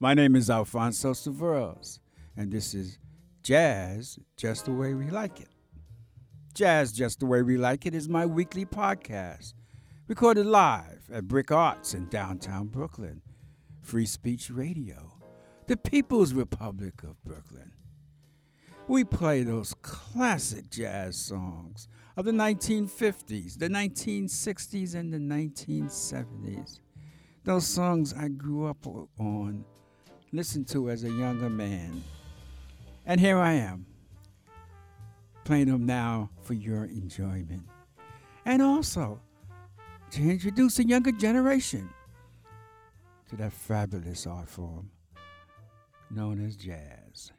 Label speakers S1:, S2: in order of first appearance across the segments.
S1: My name is Alfonso Severos, and this is Jazz Just the Way We Like It. Jazz Just the Way We Like It is my weekly podcast, recorded live at BRIC Arts in downtown Brooklyn, Free Speech Radio, the People's Republic of Brooklyn. We play those classic jazz songs of the 1950s, the 1960s, and the 1970s. Those songs I grew up on, listened to as a younger man. And here I am, playing them now for your enjoyment. And also to introduce a younger generation to that fabulous art form known as jazz.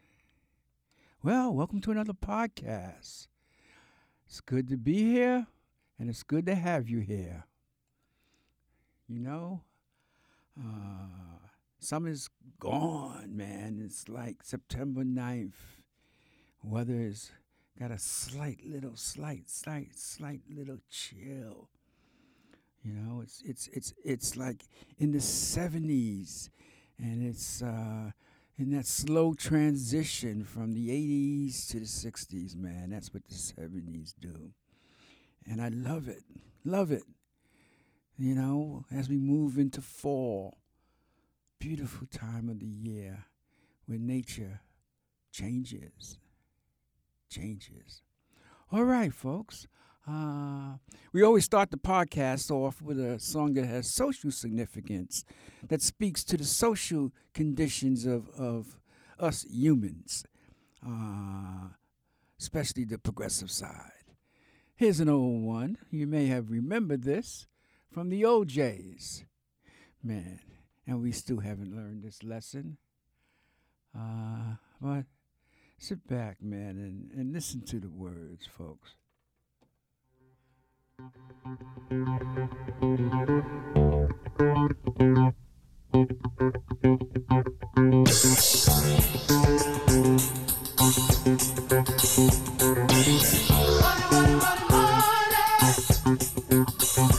S1: Well, welcome to another podcast. It's good to be here, and it's good to have you here. You know, uh, summer's gone, man. It's like September 9th. Weather is got a slight little, slight, slight, slight little chill. You know, it's it's it's it's like in the 70s, and it's uh, in that slow transition from the 80s to the 60s, man. That's what the 70s do, and I love it, love it. You know, as we move into fall, beautiful time of the year when nature changes, changes. All right, folks. Uh, we always start the podcast off with a song that has social significance, that speaks to the social conditions of, of us humans, uh, especially the progressive side. Here's an old one. You may have remembered this from the O'Jays. Man, and we still haven't learned this lesson. Uh, but sit back, man, and, and listen to the words, folks. Money, money, money, money.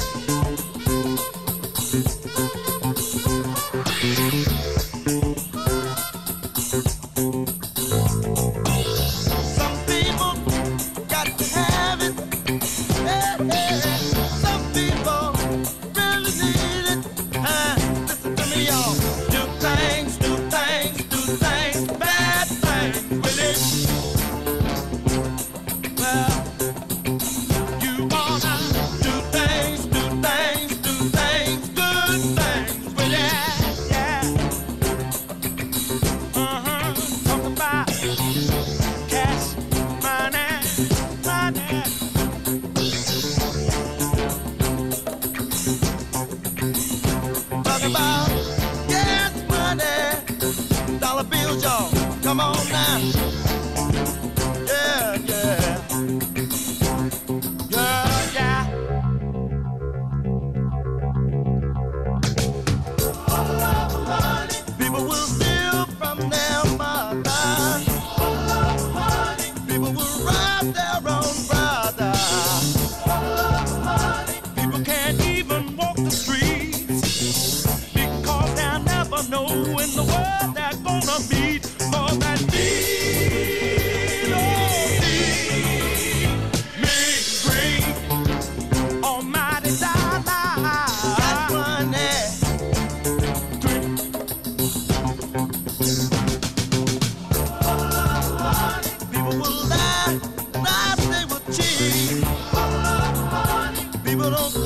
S1: Toronto.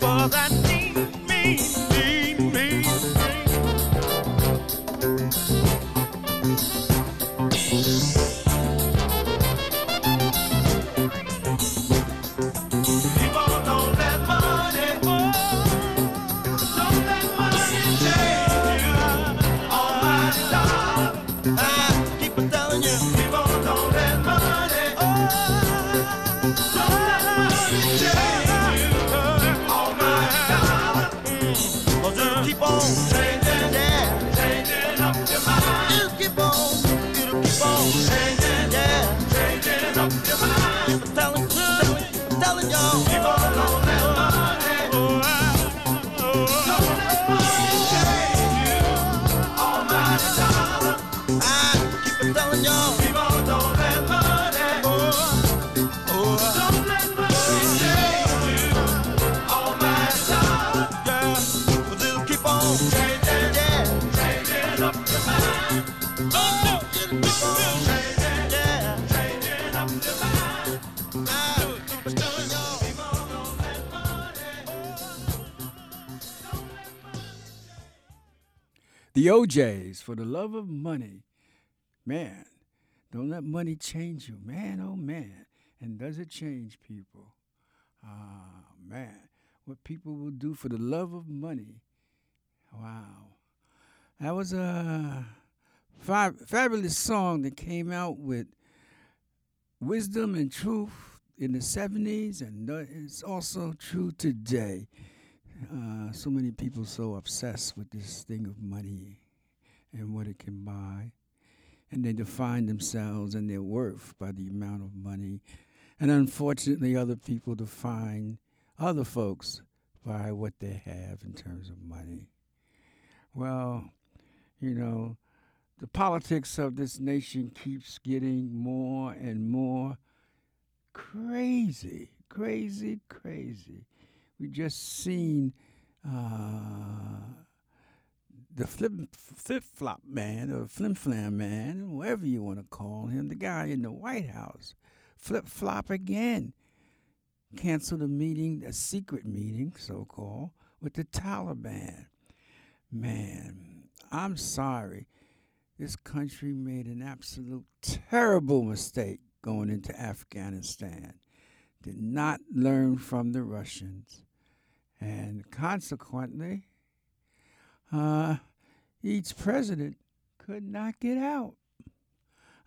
S1: for that The O'Jays, for the love of money. Man, don't let money change you. Man, oh man. And does it change people? Ah, man. What people will do for the love of money. Wow. That was a fabulous song that came out with wisdom and truth in the 70s, and it's also true today. Uh, so many people so obsessed with this thing of money and what it can buy. And they define themselves and their worth by the amount of money. And unfortunately, other people define other folks by what they have in terms of money. Well, you know, the politics of this nation keeps getting more and more crazy, crazy, crazy we just seen uh, the flip flip flop man or flim flam man, whatever you want to call him, the guy in the White House, flip flop again. Canceled a meeting, a secret meeting, so called, with the Taliban. Man, I'm sorry. This country made an absolute terrible mistake going into Afghanistan. Did not learn from the Russians and consequently, uh, each president could not get out.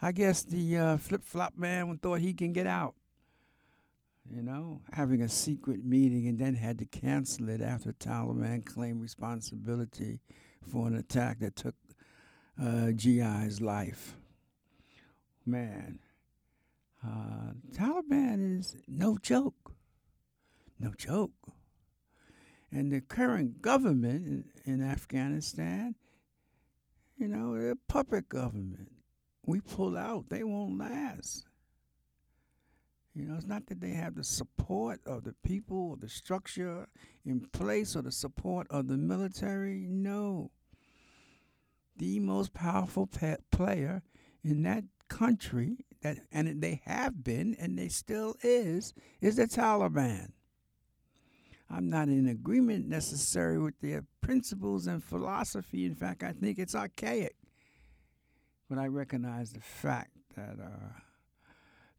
S1: I guess the uh, flip flop man thought he can get out. You know, having a secret meeting and then had to cancel it after Taliban claimed responsibility for an attack that took uh, GI's life. Man, uh, Taliban is no joke. No joke. And the current government in, in Afghanistan, you know, they're a puppet government. We pull out, they won't last. You know, it's not that they have the support of the people or the structure in place or the support of the military. No. the most powerful pe- player in that country that and they have been and they still is is the Taliban. I'm not in agreement necessarily with their principles and philosophy. In fact, I think it's archaic. But I recognize the fact that uh,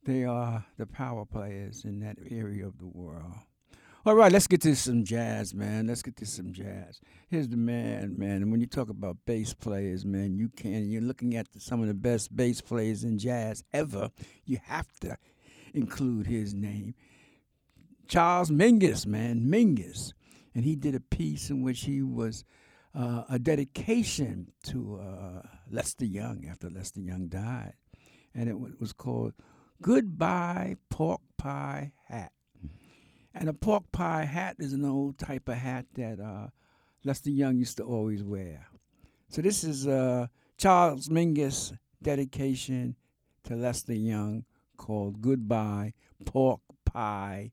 S1: they are the power players in that area of the world. All right, let's get to some jazz, man. Let's get to some jazz. Here's the man, man. And when you talk about bass players, man, you can. You're looking at the, some of the best bass players in jazz ever. You have to include his name. Charles Mingus, man, Mingus. And he did a piece in which he was uh, a dedication to uh, Lester Young after Lester Young died. And it w- was called Goodbye Pork Pie Hat. And a pork pie hat is an old type of hat that uh, Lester Young used to always wear. So this is uh, Charles Mingus' dedication to Lester Young called Goodbye Pork Pie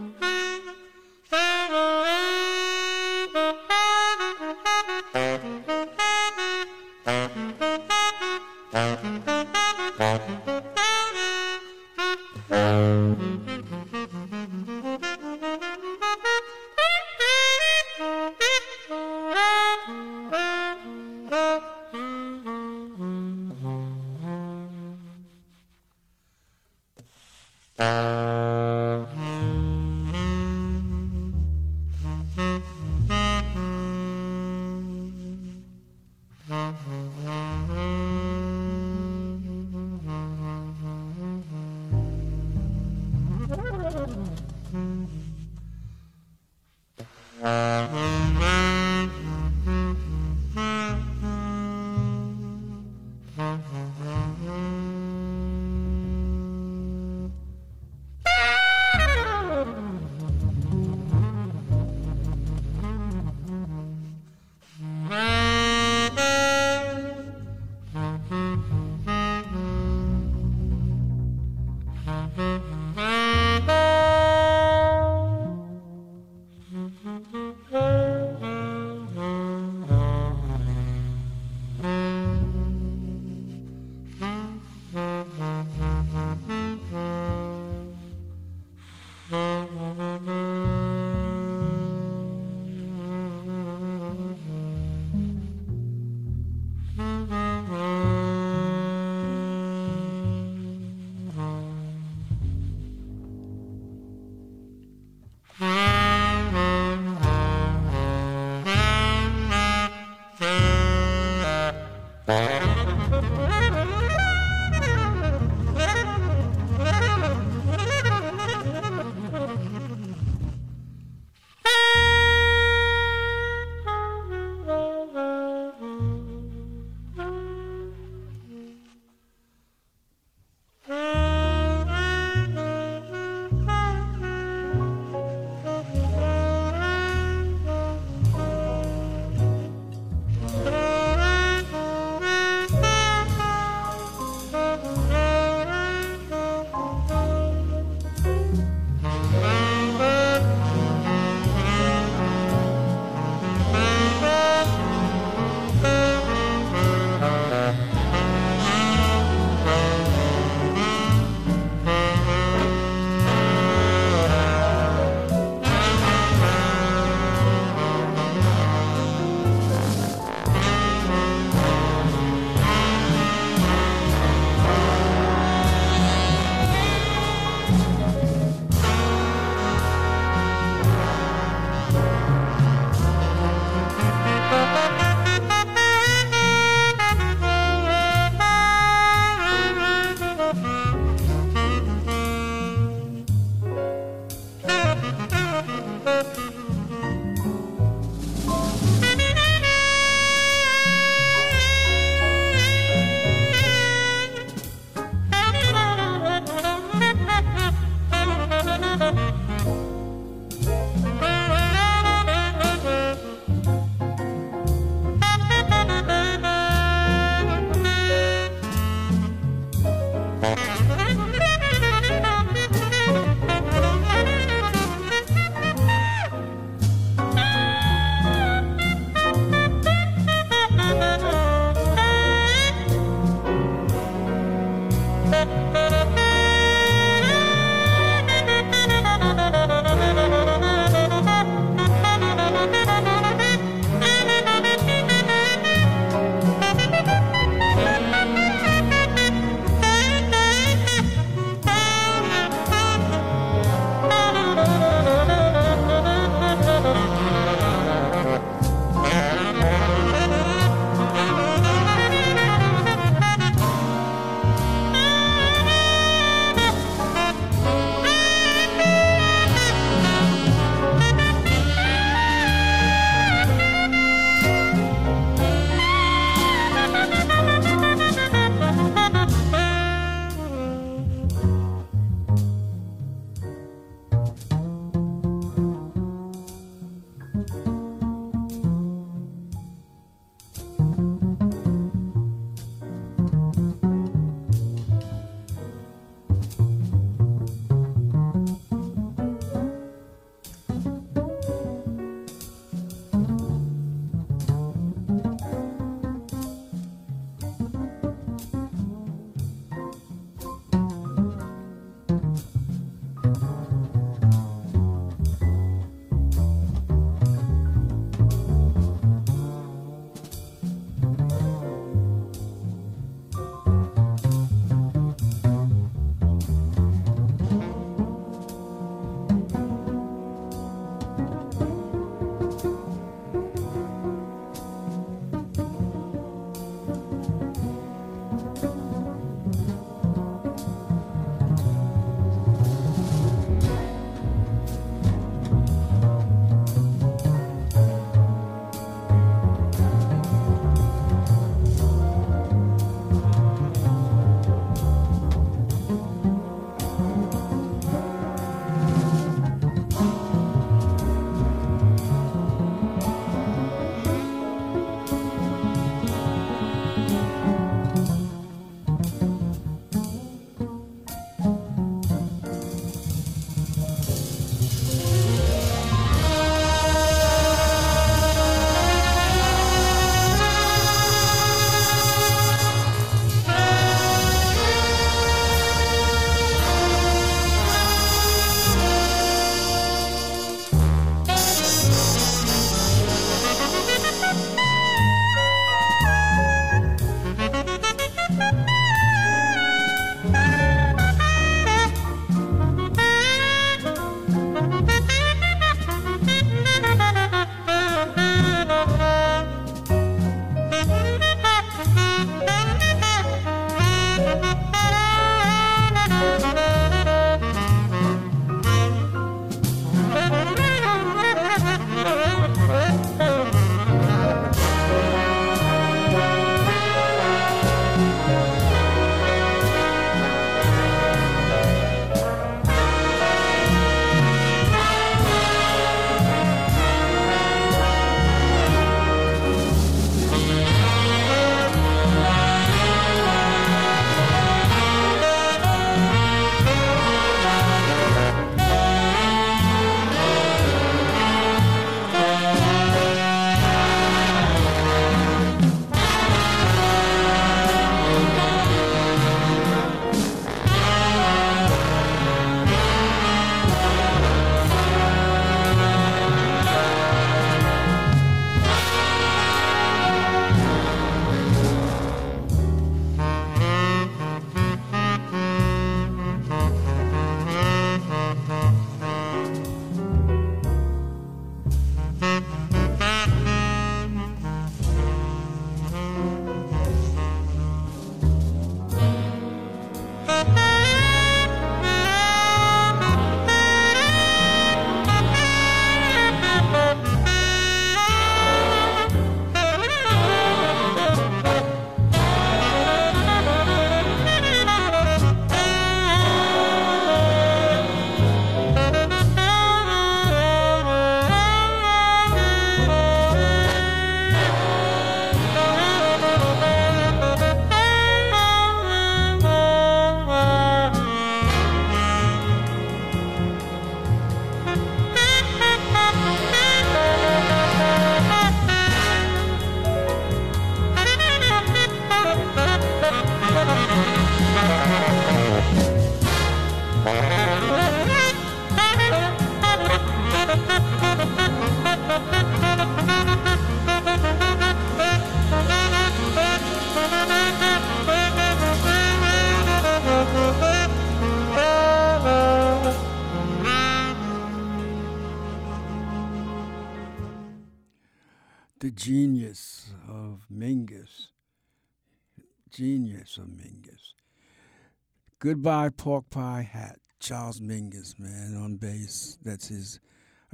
S1: Goodbye Pork Pie Hat. Charles Mingus, man, on bass. That's his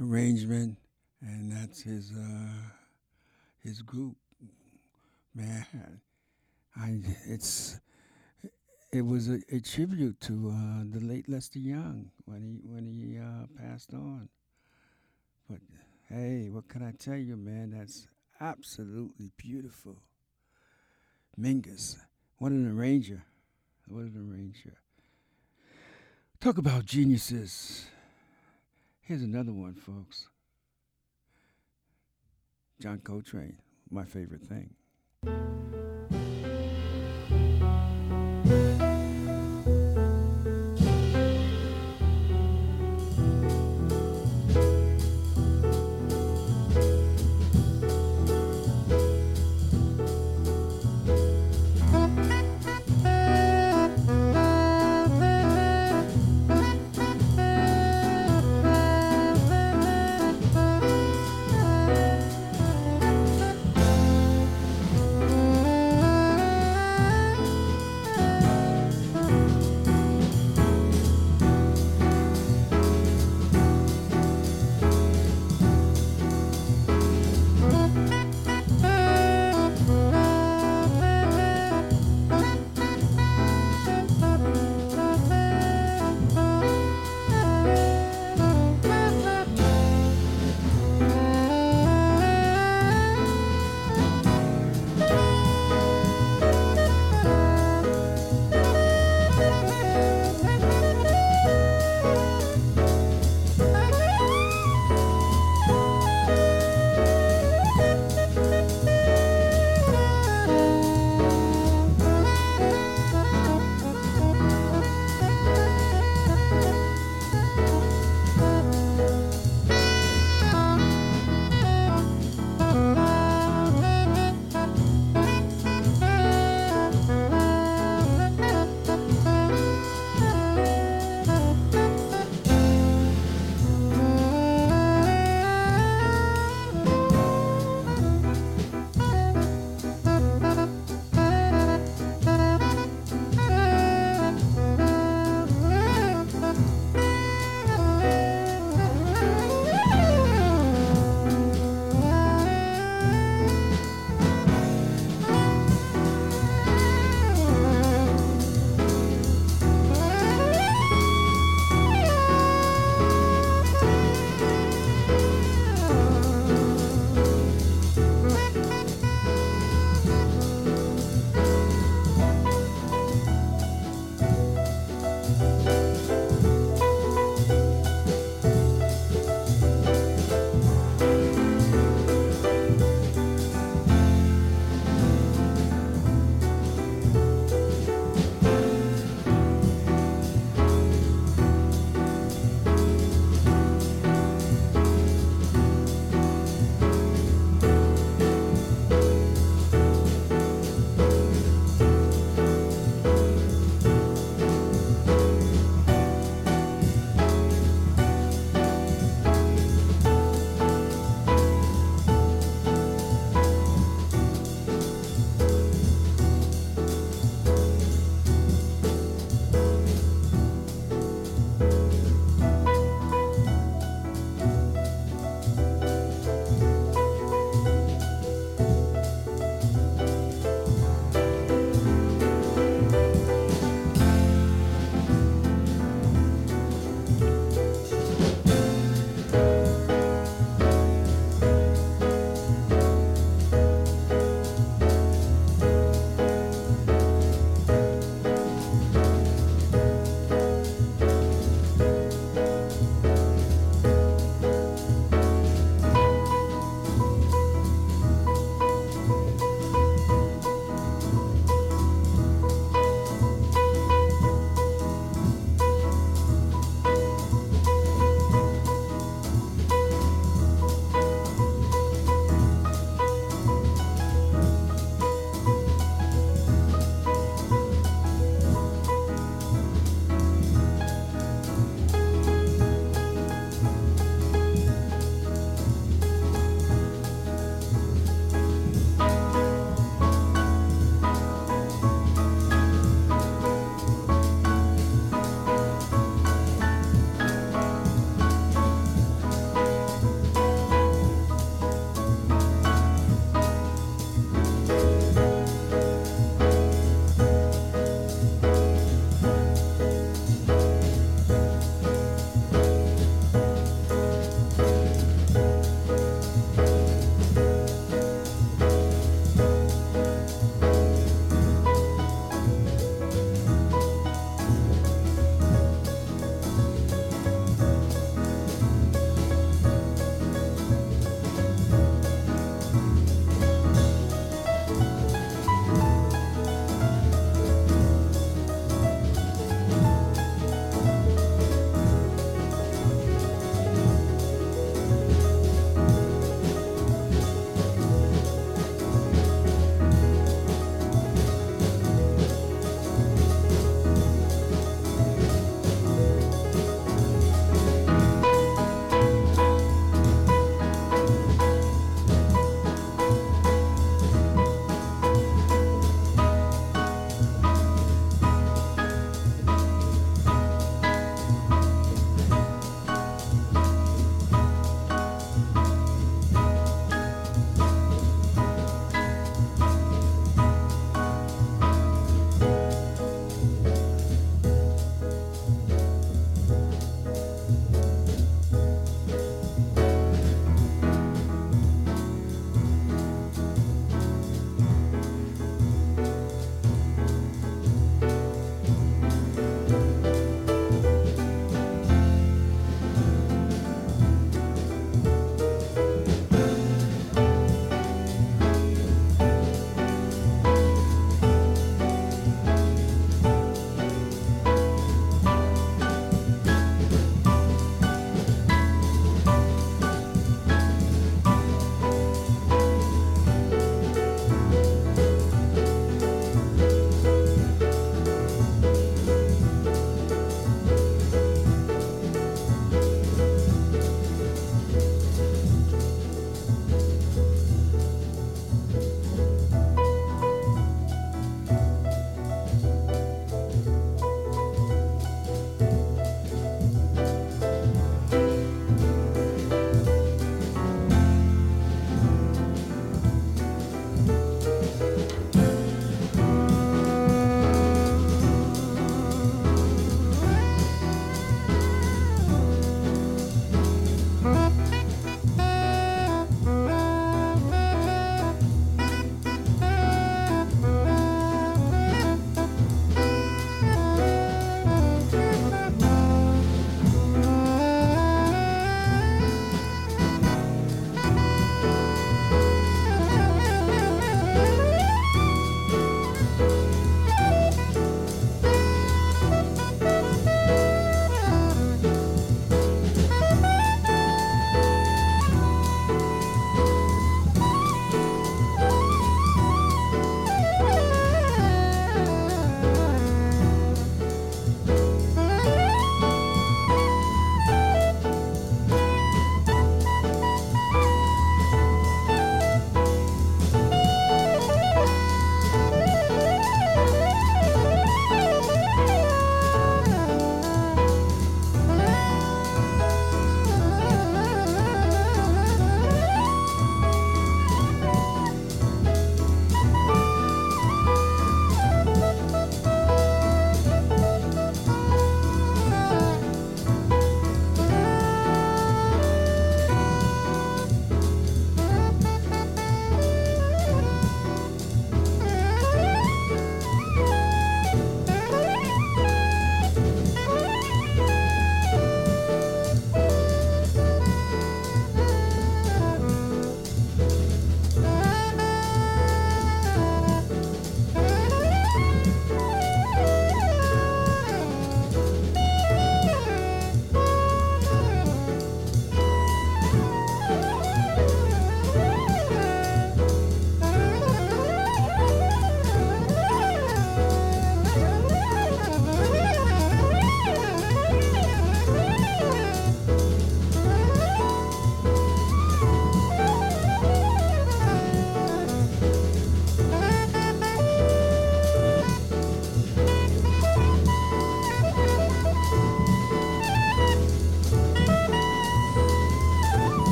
S1: arrangement, and that's his uh, his group. Man, I it's it was a, a tribute to uh, the late Lester Young when he when he uh, passed on. But hey, what can I tell you, man? That's absolutely beautiful. Mingus, what an arranger! What an arranger! Talk about geniuses. Here's another one, folks. John Coltrane, my favorite thing.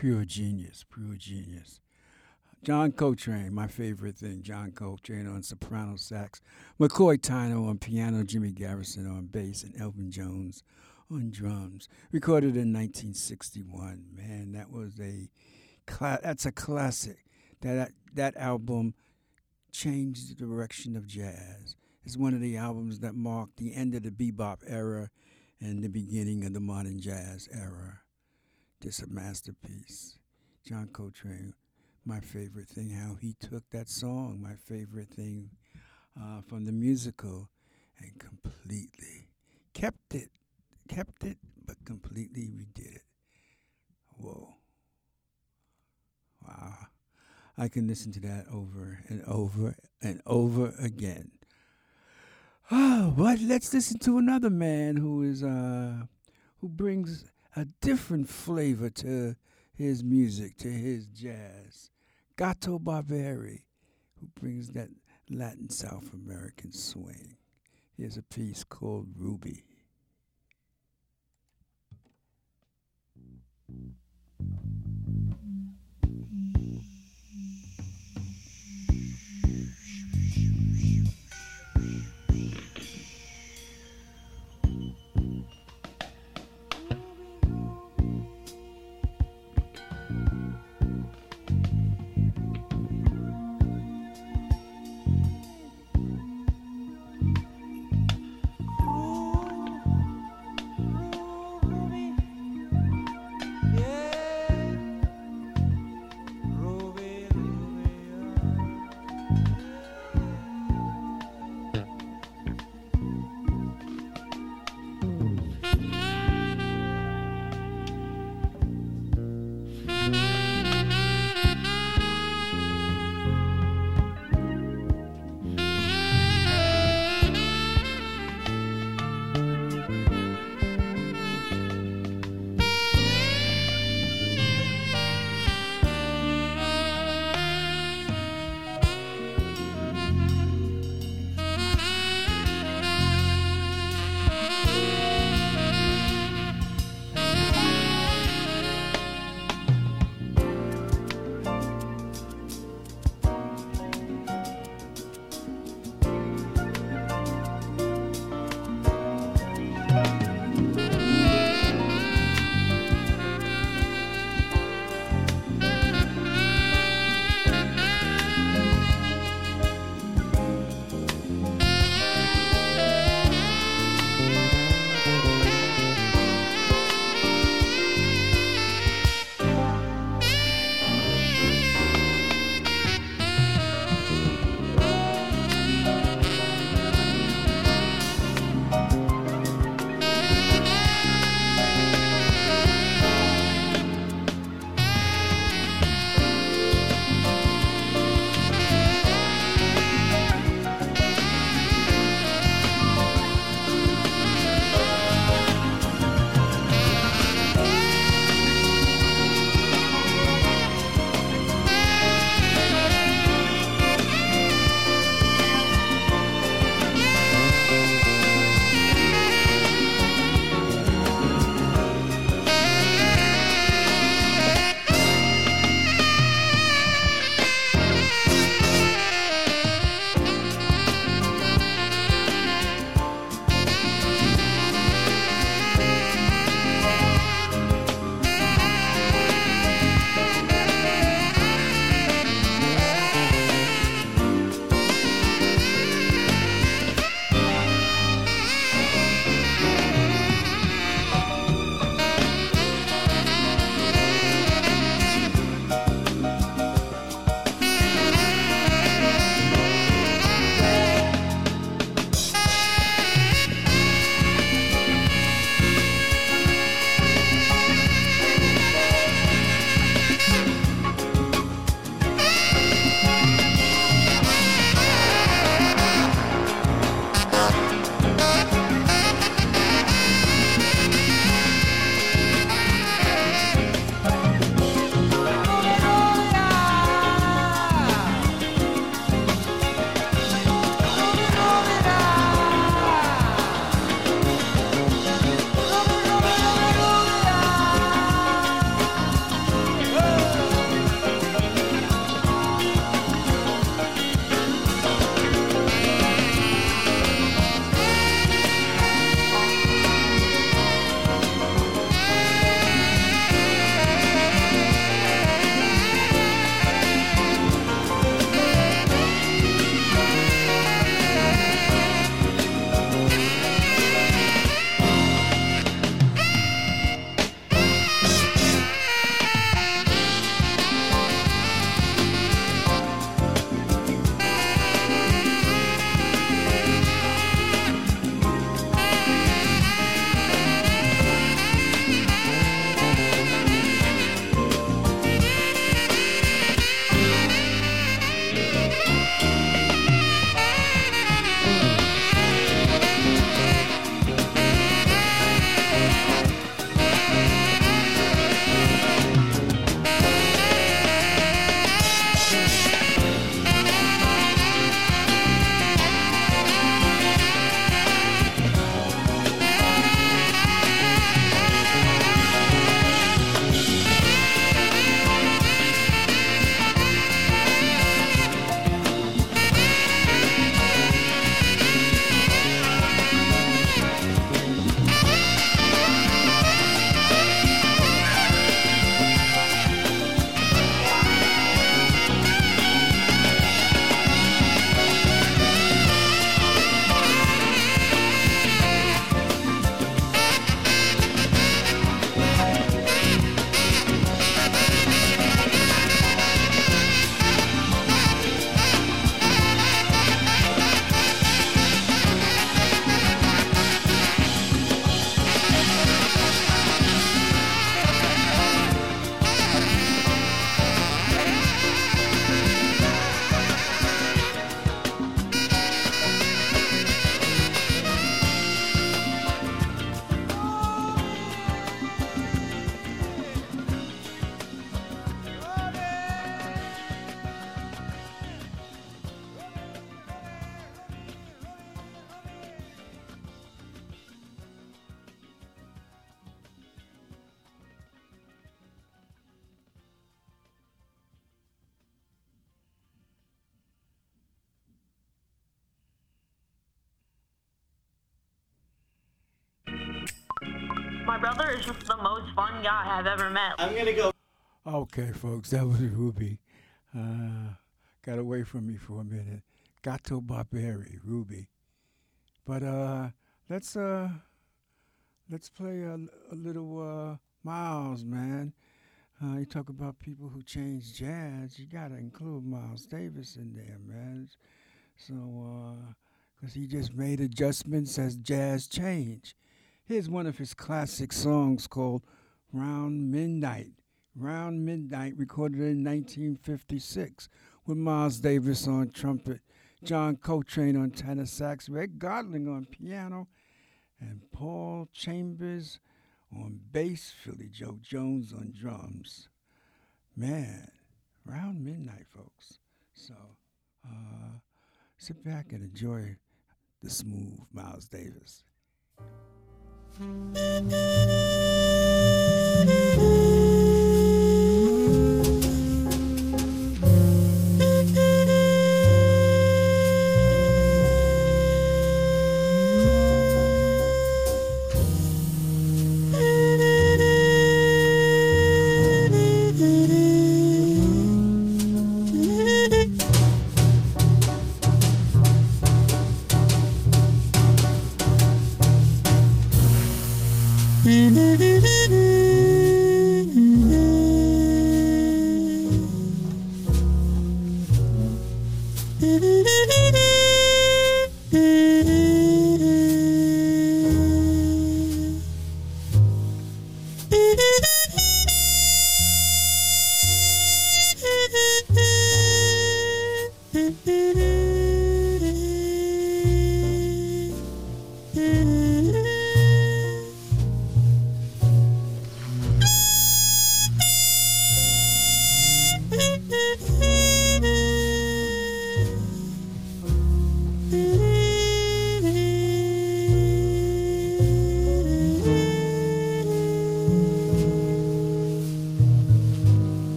S1: Pure genius, pure genius. John Coltrane, my favorite thing. John Coltrane on soprano sax, McCoy Tyner on piano, Jimmy Garrison on bass, and Elvin Jones on drums. Recorded in 1961. Man, that was a that's a classic. That that album changed the direction of jazz. It's one of the albums that marked the end of the bebop era and the beginning of the modern jazz era. Just a masterpiece. John Coltrane my favorite thing, how he took that song, my favorite thing uh, from the musical, and completely kept it, kept it, but completely redid it. Whoa. Wow. I can listen to that over and over and over again. Oh, but let's listen to another man who is uh who brings a different flavor to his music, to his jazz. Gato Barbieri, who brings that Latin South American swing. Here's a piece called Ruby.
S2: Yeah. I've ever met.
S3: I'm gonna go.
S1: Okay, folks, that was Ruby. Uh, got away from me for a minute. Gato Barbieri, Ruby. But uh, let's uh, let's play a, a little uh, Miles, man. Uh, you talk about people who change jazz. You gotta include Miles Davis in there, man. So, because he just made adjustments as jazz changed. Here's one of his classic songs called "Round Midnight." Round Midnight, recorded in 1956, with Miles Davis on trumpet, John Coltrane on tenor sax, Red Garland on piano, and Paul Chambers on bass, Philly Joe Jones on drums. Man, round midnight, folks. So uh, sit back and enjoy the smooth Miles Davis.
S4: Mm-hmm.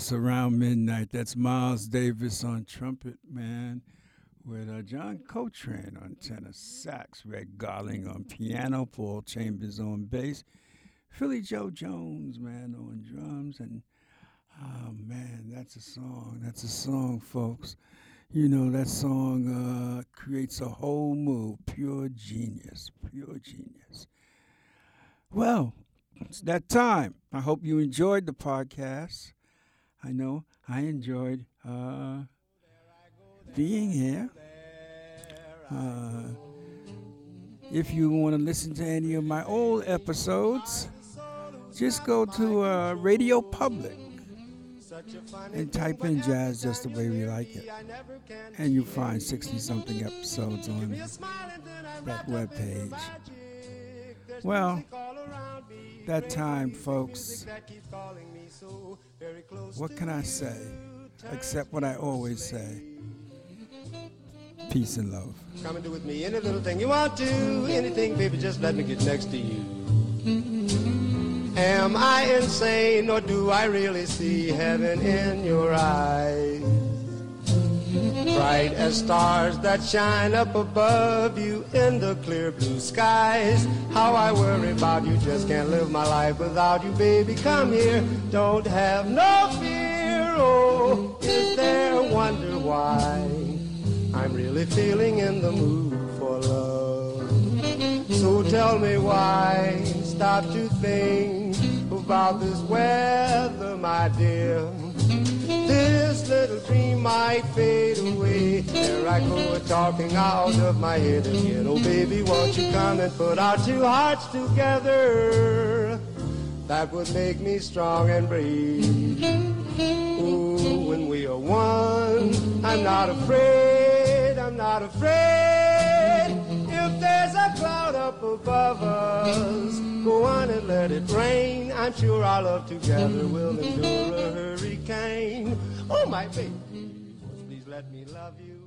S1: Davis around midnight. That's Miles Davis on trumpet, man, with uh, John Coltrane on tenor sax, Red Garland on piano, Paul Chambers on bass, Philly Joe Jones, man, on drums, and oh man, that's a song. That's a song, folks. You know that song uh, creates a whole mood, pure genius, pure genius. Well, it's that time. I hope you enjoyed the podcast. I know I enjoyed uh, being here. Uh, if you want to listen to any of my old episodes, just go to uh, Radio Public and type in Jazz Just the Way We Like It. And you'll find 60 something episodes on that webpage. Well, that time, folks. What can I say except what I always say? Peace and love.
S3: Come and do with me any little thing you want to, anything, baby, just let me get next to you. Am I insane or do I really see heaven in your eyes? Bright as stars that shine up above you in the clear blue skies. How I worry about you, just can't live my life without you, baby. Come here, don't have no fear. Oh, is there a wonder why I'm really feeling in the mood for love? So tell me why, stop to think about this weather, my dear. This little dream might fade away. There I go talking out of my head again. Oh baby, won't you come and put our two hearts together? That would make me strong and brave. Ooh, when we are one, I'm not afraid, I'm not afraid. There's a cloud up above us, go on and let it rain. I'm sure our love together will endure a hurricane. Oh, my baby, please let me love you.